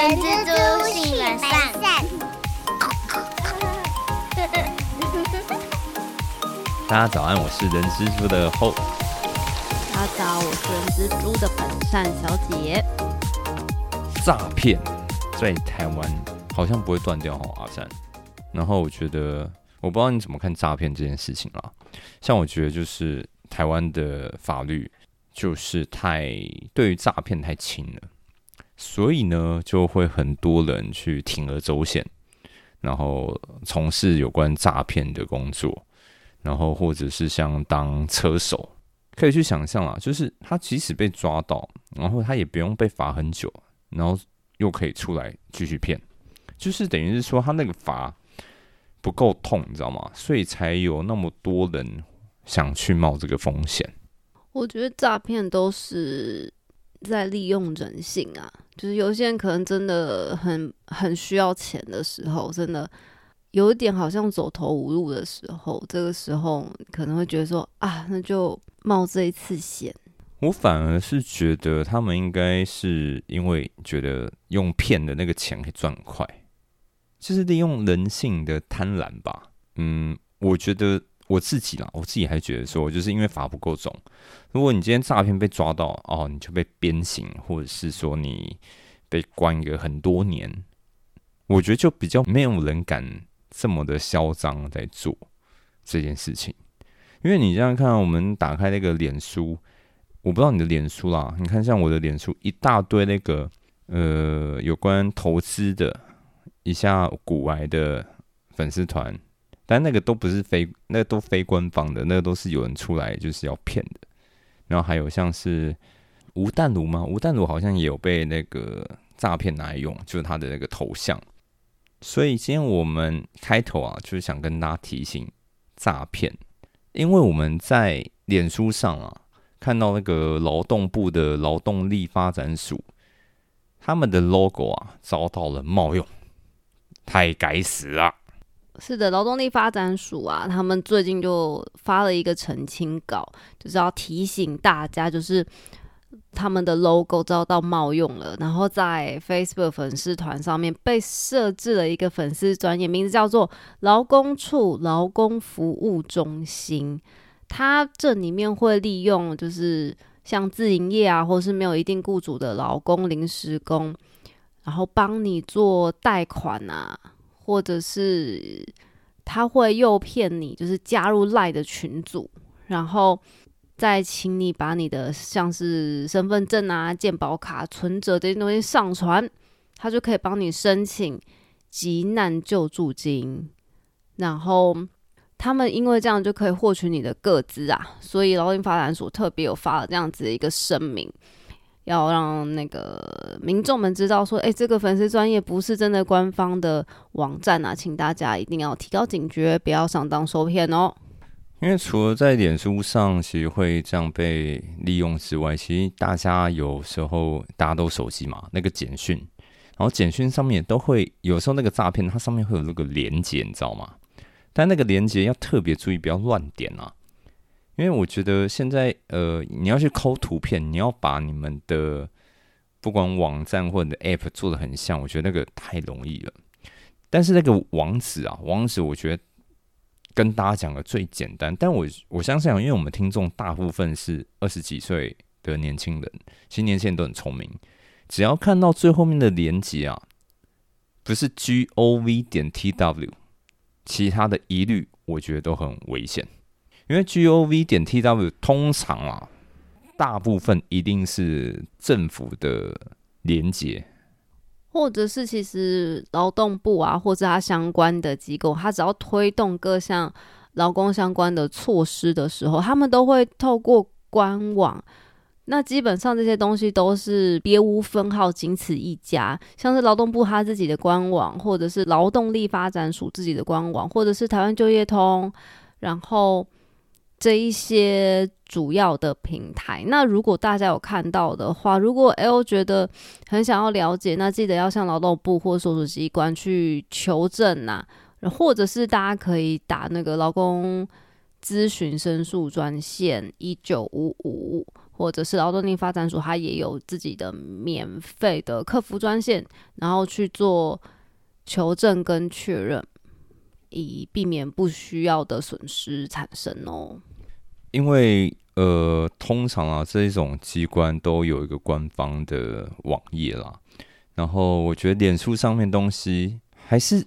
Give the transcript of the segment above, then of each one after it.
人蜘蛛性本善。大家早安，我是人蜘蛛的后。大家早，我是人蜘蛛的本善小姐。诈骗在台湾好像不会断掉哦，阿善。然后我觉得，我不知道你怎么看诈骗这件事情啦。像我觉得，就是台湾的法律就是太对于诈骗太轻了。所以呢，就会很多人去铤而走险，然后从事有关诈骗的工作，然后或者是像当车手，可以去想象啊，就是他即使被抓到，然后他也不用被罚很久，然后又可以出来继续骗，就是等于是说他那个罚不够痛，你知道吗？所以才有那么多人想去冒这个风险。我觉得诈骗都是。在利用人性啊，就是有些人可能真的很很需要钱的时候，真的有一点好像走投无路的时候，这个时候可能会觉得说啊，那就冒这一次险。我反而是觉得他们应该是因为觉得用骗的那个钱可以赚快，就是利用人性的贪婪吧。嗯，我觉得。我自己啦，我自己还觉得说，就是因为法不够重。如果你今天诈骗被抓到哦，你就被鞭刑，或者是说你被关一个很多年，我觉得就比较没有人敢这么的嚣张在做这件事情。因为你这样看，我们打开那个脸书，我不知道你的脸书啦，你看像我的脸书，一大堆那个呃有关投资的，一下古玩的粉丝团。但那个都不是非，那个都非官方的，那个都是有人出来就是要骗的。然后还有像是吴淡如吗？吴淡如好像也有被那个诈骗拿来用，就是他的那个头像。所以今天我们开头啊，就是想跟大家提醒诈骗，因为我们在脸书上啊看到那个劳动部的劳动力发展署，他们的 logo 啊遭到了冒用，太该死了！是的，劳动力发展署啊，他们最近就发了一个澄清稿，就是要提醒大家，就是他们的 logo 遭到冒用了，然后在 Facebook 粉丝团上面被设置了一个粉丝专业名字叫做劳工处劳工服务中心，它这里面会利用就是像自营业啊，或是没有一定雇主的劳工临时工，然后帮你做贷款啊。或者是他会诱骗你，就是加入赖的群组，然后再请你把你的像是身份证啊、健保卡、存折这些东西上传，他就可以帮你申请急难救助金。然后他们因为这样就可以获取你的个资啊，所以劳动发展署特别有发了这样子的一个声明。要让那个民众们知道，说，哎，这个粉丝专业不是真的官方的网站啊，请大家一定要提高警觉，不要上当受骗哦。因为除了在脸书上其实会这样被利用之外，其实大家有时候大家都手机嘛，那个简讯，然后简讯上面都会有时候那个诈骗，它上面会有那个连接，你知道吗？但那个连接要特别注意，不要乱点啊。因为我觉得现在，呃，你要去抠图片，你要把你们的不管网站或者 App 做的很像，我觉得那个太容易了。但是那个网址啊，网址我觉得跟大家讲的最简单。但我我相信，因为我们听众大部分是二十几岁的年轻人，其实年轻人都很聪明，只要看到最后面的连接啊，不是 G O V 点 T W，其他的一律我觉得都很危险。因为 G O V 点 T W 通常啊，大部分一定是政府的连接，或者是其实劳动部啊，或者它相关的机构，它只要推动各项劳工相关的措施的时候，他们都会透过官网。那基本上这些东西都是别无分号，仅此一家。像是劳动部他自己的官网，或者是劳动力发展署自己的官网，或者是台湾就业通，然后。这一些主要的平台，那如果大家有看到的话，如果 L 觉得很想要了解，那记得要向劳动部或所属机关去求证呐，或者是大家可以打那个劳工咨询申诉专线一九五五，或者是劳动力发展署，它也有自己的免费的客服专线，然后去做求证跟确认，以避免不需要的损失产生哦。因为呃，通常啊，这一种机关都有一个官方的网页啦。然后我觉得脸书上面东西还是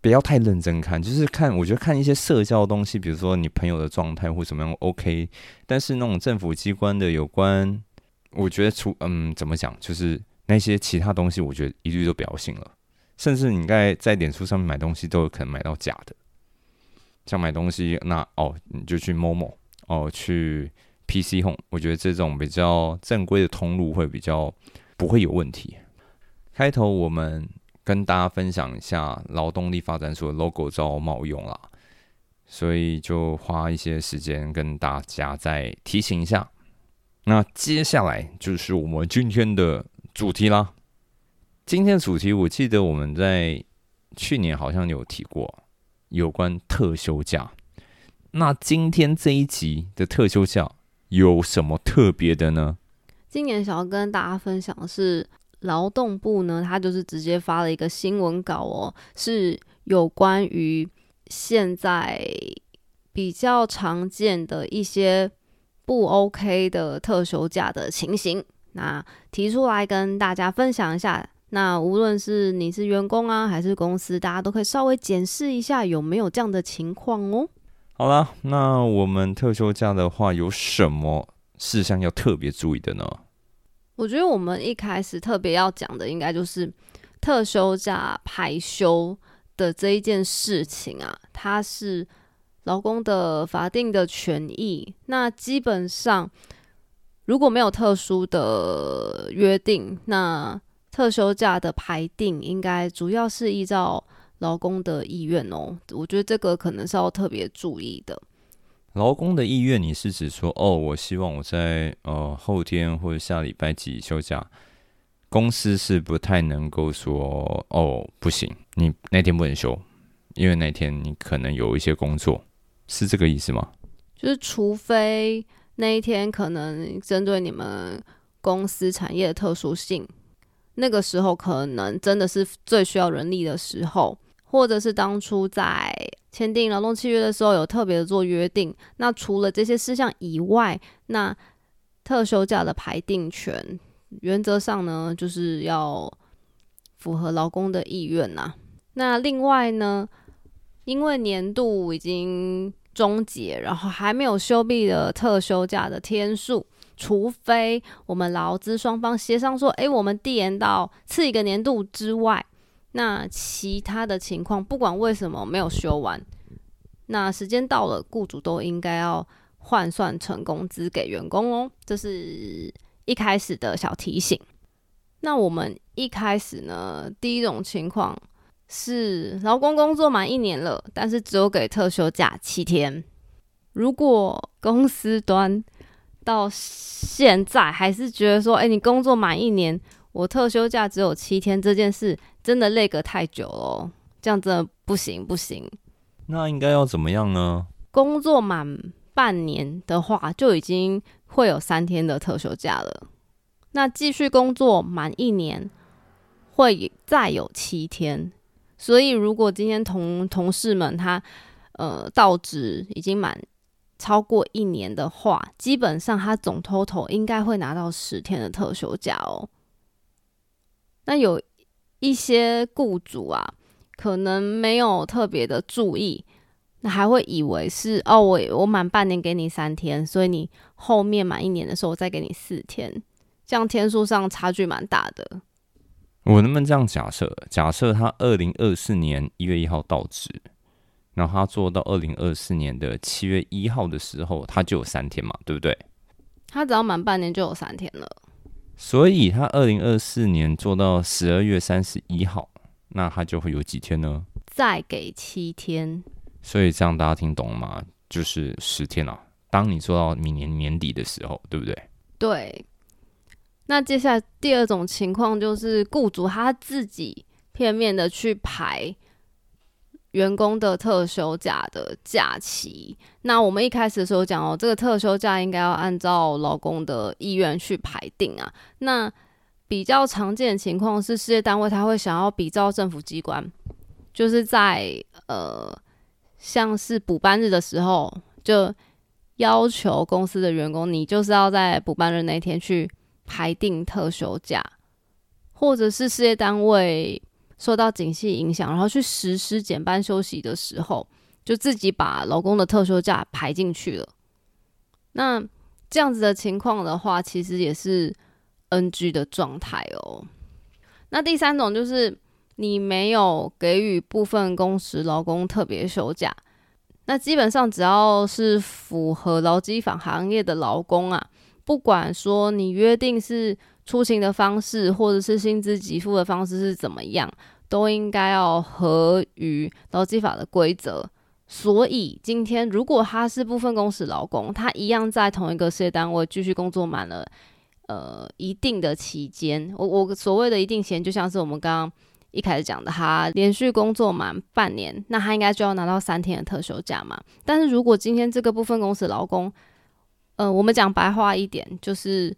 不要太认真看，就是看我觉得看一些社交的东西，比如说你朋友的状态或怎么样，OK。但是那种政府机关的有关，我觉得除嗯怎么讲，就是那些其他东西，我觉得一律都不要信了。甚至你在在脸书上面买东西，都有可能买到假的。像买东西，那哦你就去某某哦去 PC Home，我觉得这种比较正规的通路会比较不会有问题。开头我们跟大家分享一下劳动力发展所的 logo 遭冒用啦，所以就花一些时间跟大家再提醒一下。那接下来就是我们今天的主题啦。今天的主题我记得我们在去年好像有提过有关特休假。那今天这一集的特休假有什么特别的呢？今年想要跟大家分享的是。劳动部呢，他就是直接发了一个新闻稿哦，是有关于现在比较常见的一些不 OK 的特休假的情形，那提出来跟大家分享一下。那无论是你是员工啊，还是公司，大家都可以稍微检视一下有没有这样的情况哦。好了，那我们特休假的话，有什么事项要特别注意的呢？我觉得我们一开始特别要讲的，应该就是特休假排休的这一件事情啊，它是劳工的法定的权益。那基本上如果没有特殊的约定，那特休假的排定应该主要是依照劳工的意愿哦。我觉得这个可能是要特别注意的。劳工的意愿，你是指说，哦，我希望我在呃后天或者下礼拜几休假，公司是不太能够说，哦，不行，你那天不能休，因为那天你可能有一些工作，是这个意思吗？就是除非那一天可能针对你们公司产业的特殊性，那个时候可能真的是最需要人力的时候。或者是当初在签订劳动契约的时候有特别的做约定，那除了这些事项以外，那特休假的排定权原则上呢，就是要符合劳工的意愿呐。那另外呢，因为年度已经终结，然后还没有休毕的特休假的天数，除非我们劳资双方协商说，诶，我们递延到次一个年度之外。那其他的情况，不管为什么没有休完，那时间到了，雇主都应该要换算成工资给员工哦。这是一开始的小提醒。那我们一开始呢，第一种情况是劳工工作满一年了，但是只有给特休假七天。如果公司端到现在还是觉得说，哎，你工作满一年。我特休假只有七天，这件事真的累个太久了，这样真的不行不行。那应该要怎么样呢？工作满半年的话，就已经会有三天的特休假了。那继续工作满一年，会再有七天。所以，如果今天同同事们他呃到职已经满超过一年的话，基本上他总 total 应该会拿到十天的特休假哦。那有一些雇主啊，可能没有特别的注意，那还会以为是哦，我我满半年给你三天，所以你后面满一年的时候我再给你四天，这样天数上差距蛮大的。我能不能这样假设？假设他二零二四年一月一号到职，然后他做到二零二四年的七月一号的时候，他就有三天嘛，对不对？他只要满半年就有三天了。所以他二零二四年做到十二月三十一号，那他就会有几天呢？再给七天。所以这样大家听懂了吗？就是十天了。当你做到明年年底的时候，对不对？对。那接下来第二种情况就是雇主他自己片面的去排员工的特休假的假期。那我们一开始的时候讲哦，这个特休假应该要按照劳工的意愿去排定啊。那比较常见的情况是，事业单位他会想要比照政府机关，就是在呃，像是补班日的时候，就要求公司的员工，你就是要在补班日那天去排定特休假，或者是事业单位受到景气影响，然后去实施减班休息的时候，就自己把劳工的特休假排进去了。那这样子的情况的话，其实也是。NG 的状态哦。那第三种就是你没有给予部分工时劳工特别休假，那基本上只要是符合劳基法行业的劳工啊，不管说你约定是出勤的方式或者是薪资给付的方式是怎么样，都应该要合于劳基法的规则。所以今天如果他是部分工时劳工，他一样在同一个事业单位继续工作满了。呃，一定的期间，我我所谓的一定期间，就像是我们刚刚一开始讲的，他连续工作满半年，那他应该就要拿到三天的特休假嘛。但是如果今天这个部分公司劳工，呃，我们讲白话一点，就是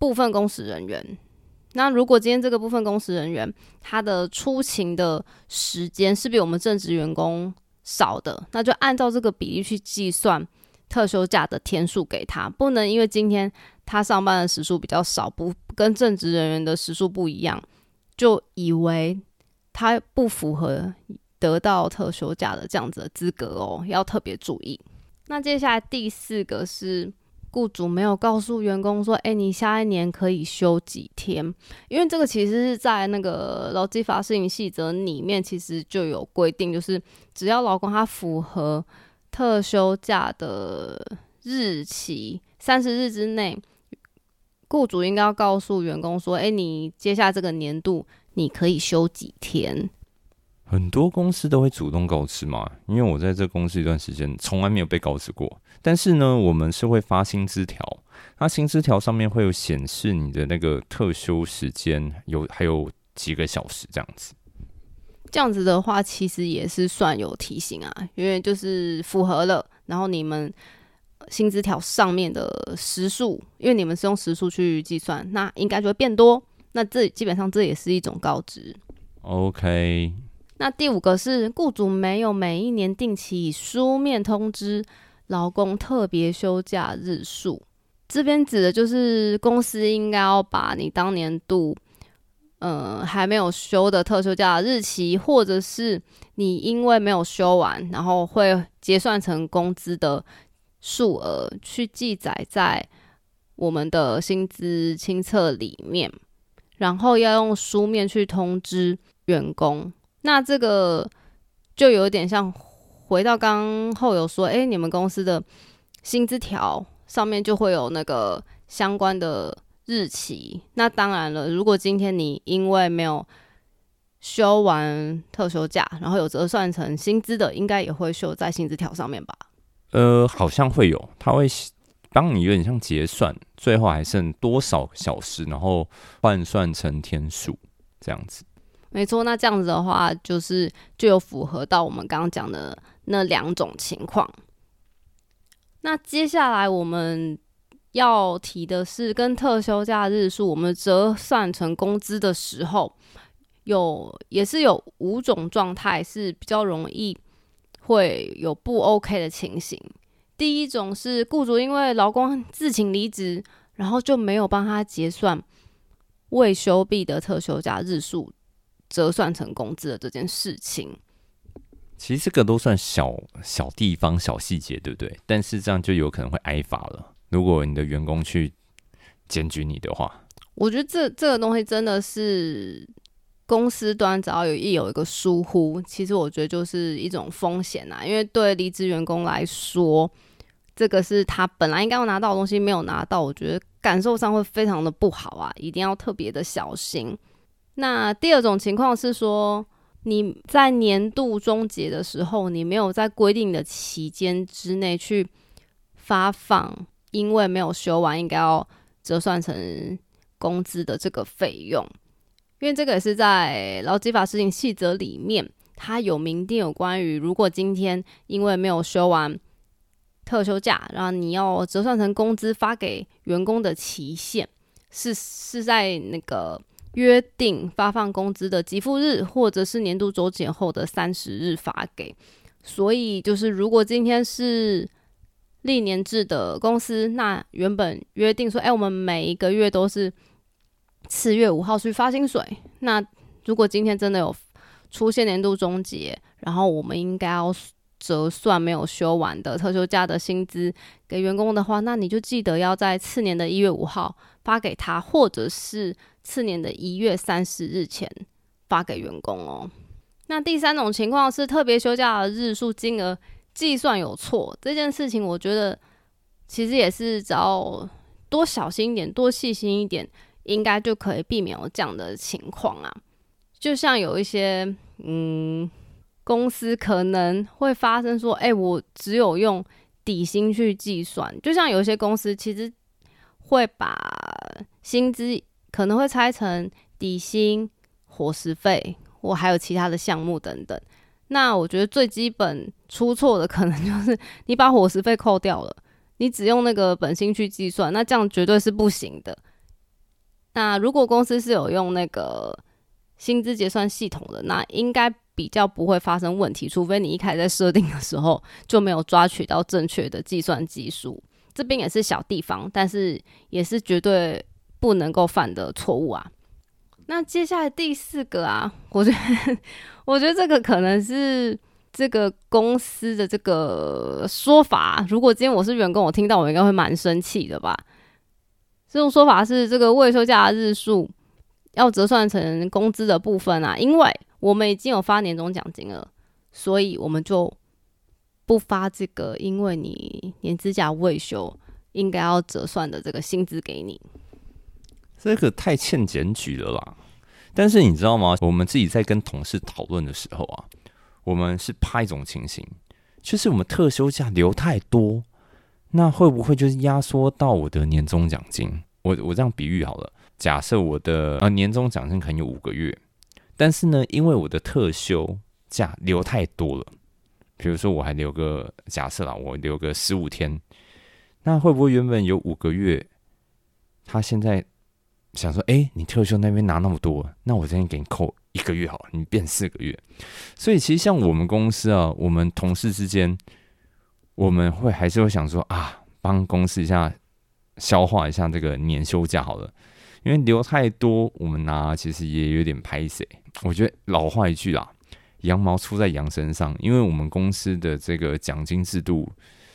部分工时人员，那如果今天这个部分工时人员他的出勤的时间是比我们正职员工少的，那就按照这个比例去计算特休假的天数给他，不能因为今天。他上班的时数比较少，不跟正职人员的时数不一样，就以为他不符合得到特休假的这样子的资格哦，要特别注意。那接下来第四个是雇主没有告诉员工说，哎，你下一年可以休几天？因为这个其实是在那个劳基法施行细则里面，其实就有规定，就是只要劳工他符合特休假的日期三十日之内。雇主应该要告诉员工说：“哎，你接下这个年度你可以休几天？”很多公司都会主动告知嘛，因为我在这公司一段时间从来没有被告知过。但是呢，我们是会发薪资条，那薪资条上面会有显示你的那个特休时间有还有几个小时这样子。这样子的话，其实也是算有提醒啊，因为就是符合了，然后你们。薪资条上面的时数，因为你们是用时数去计算，那应该就会变多。那这基本上这也是一种告知。OK。那第五个是雇主没有每一年定期以书面通知劳工特别休假日数，这边指的就是公司应该要把你当年度，呃，还没有休的特休假日期，或者是你因为没有休完，然后会结算成工资的。数额去记载在我们的薪资清册里面，然后要用书面去通知员工。那这个就有点像回到刚后有说，哎，你们公司的薪资条上面就会有那个相关的日期。那当然了，如果今天你因为没有休完特休假，然后有折算成薪资的，应该也会秀在薪资条上面吧？呃，好像会有，他会帮你有点像结算，最后还剩多少小时，然后换算成天数这样子。没错，那这样子的话，就是就有符合到我们刚刚讲的那两种情况。那接下来我们要提的是，跟特休假日数我们折算成工资的时候，有也是有五种状态是比较容易。会有不 OK 的情形。第一种是雇主因为劳工自请离职，然后就没有帮他结算未休毕的特休假日数，折算成工资的这件事情。其实这个都算小小地方、小细节，对不对？但是这样就有可能会挨罚了。如果你的员工去检举你的话，我觉得这这个东西真的是。公司端只要有一有一个疏忽，其实我觉得就是一种风险呐。因为对离职员工来说，这个是他本来应该要拿到的东西没有拿到，我觉得感受上会非常的不好啊，一定要特别的小心。那第二种情况是说，你在年度终结的时候，你没有在规定的期间之内去发放，因为没有修完应该要折算成工资的这个费用。因为这个也是在劳基法施行细则里面，它有明定有关于，如果今天因为没有休完特休假，然后你要折算成工资发给员工的期限，是是在那个约定发放工资的给付日，或者是年度周检后的三十日发给。所以就是，如果今天是历年制的公司，那原本约定说，哎，我们每一个月都是次月五号去发薪水。那如果今天真的有出现年度终结，然后我们应该要折算没有休完的特休假的薪资给员工的话，那你就记得要在次年的一月五号发给他，或者是次年的一月三十日前发给员工哦。那第三种情况是特别休假的日数金额。计算有错这件事情，我觉得其实也是只要多小心一点、多细心一点，应该就可以避免有这样的情况啊。就像有一些嗯公司可能会发生说，哎，我只有用底薪去计算，就像有一些公司其实会把薪资可能会拆成底薪、伙食费，或还有其他的项目等等。那我觉得最基本出错的可能就是你把伙食费扣掉了，你只用那个本薪去计算，那这样绝对是不行的。那如果公司是有用那个薪资结算系统的，那应该比较不会发生问题，除非你一开始在设定的时候就没有抓取到正确的计算技术。这边也是小地方，但是也是绝对不能够犯的错误啊。那接下来第四个啊，我觉得，我觉得这个可能是这个公司的这个说法。如果今天我是员工，我听到我应该会蛮生气的吧。这种说法是这个未休假日数要折算成工资的部分啊，因为我们已经有发年终奖金了，所以我们就不发这个，因为你年资假未休应该要折算的这个薪资给你。这个太欠检举了啦！但是你知道吗？我们自己在跟同事讨论的时候啊，我们是怕一种情形，就是我们特休假留太多，那会不会就是压缩到我的年终奖金？我我这样比喻好了，假设我的呃年终奖金可能有五个月，但是呢，因为我的特休假留太多了，比如说我还留个假设啦，我留个十五天，那会不会原本有五个月，他现在？想说，哎，你特休那边拿那么多，那我这边给你扣一个月好了，你变四个月。所以其实像我们公司啊，我们同事之间，我们会还是会想说啊，帮公司一下消化一下这个年休假好了，因为留太多，我们拿其实也有点拍谁。我觉得老话一句啦，羊毛出在羊身上，因为我们公司的这个奖金制度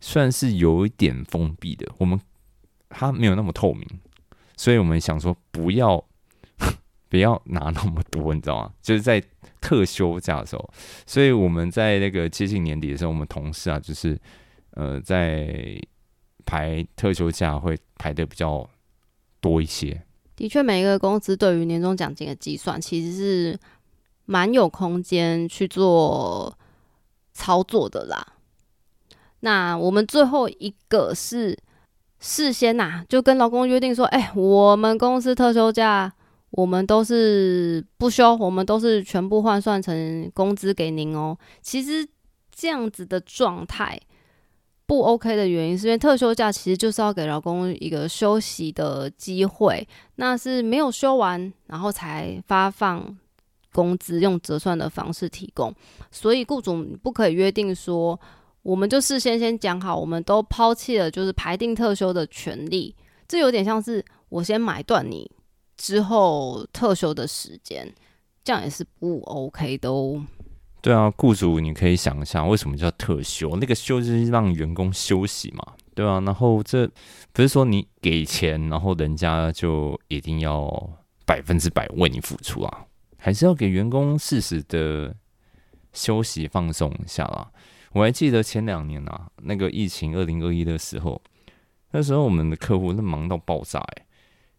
算是有一点封闭的，我们它没有那么透明。所以我们想说，不要 不要拿那么多，你知道吗？就是在特休假的时候，所以我们在那个接近年底的时候，我们同事啊，就是呃，在排特休假会排的比较多一些。的确，每一个公司对于年终奖金的计算，其实是蛮有空间去做操作的啦。那我们最后一个是。事先呐，就跟劳工约定说，哎，我们公司特休假，我们都是不休，我们都是全部换算成工资给您哦。其实这样子的状态不 OK 的原因，是因为特休假其实就是要给劳工一个休息的机会，那是没有休完，然后才发放工资，用折算的方式提供，所以雇主不可以约定说。我们就事先先讲好，我们都抛弃了就是排定特休的权利，这有点像是我先买断你之后特休的时间，这样也是不 OK 的哦。对啊，雇主你可以想一下，为什么叫特休？那个休就是让员工休息嘛，对啊。然后这不是说你给钱，然后人家就一定要百分之百为你付出啊，还是要给员工适时的休息放松一下啦。我还记得前两年啊，那个疫情二零二一的时候，那时候我们的客户那忙到爆炸哎，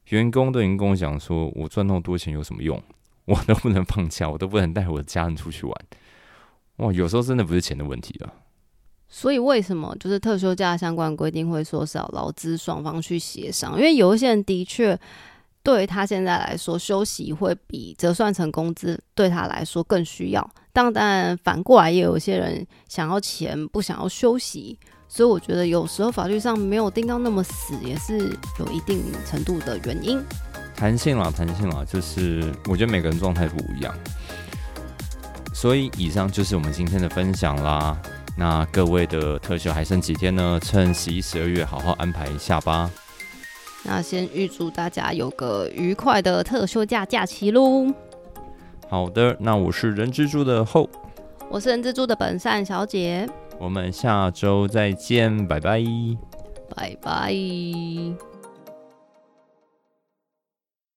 员工都已经跟我讲说，我赚那么多钱有什么用？我都不能放假，我都不能带我的家人出去玩。哇，有时候真的不是钱的问题了。所以为什么就是特休假相关规定会说是要劳资双方去协商？因为有一些人的确对他现在来说，休息会比折算成工资对他来说更需要。当然反过来也有些人想要钱不想要休息，所以我觉得有时候法律上没有定到那么死，也是有一定程度的原因。弹性啦，弹性啦，就是我觉得每个人状态不一样。所以以上就是我们今天的分享啦。那各位的特休还剩几天呢？趁十一、十二月好好安排一下吧。那先预祝大家有个愉快的特休假假期喽。好的，那我是人蜘蛛的后，我是人蜘蛛的本善小姐，我们下周再见，拜拜，拜拜。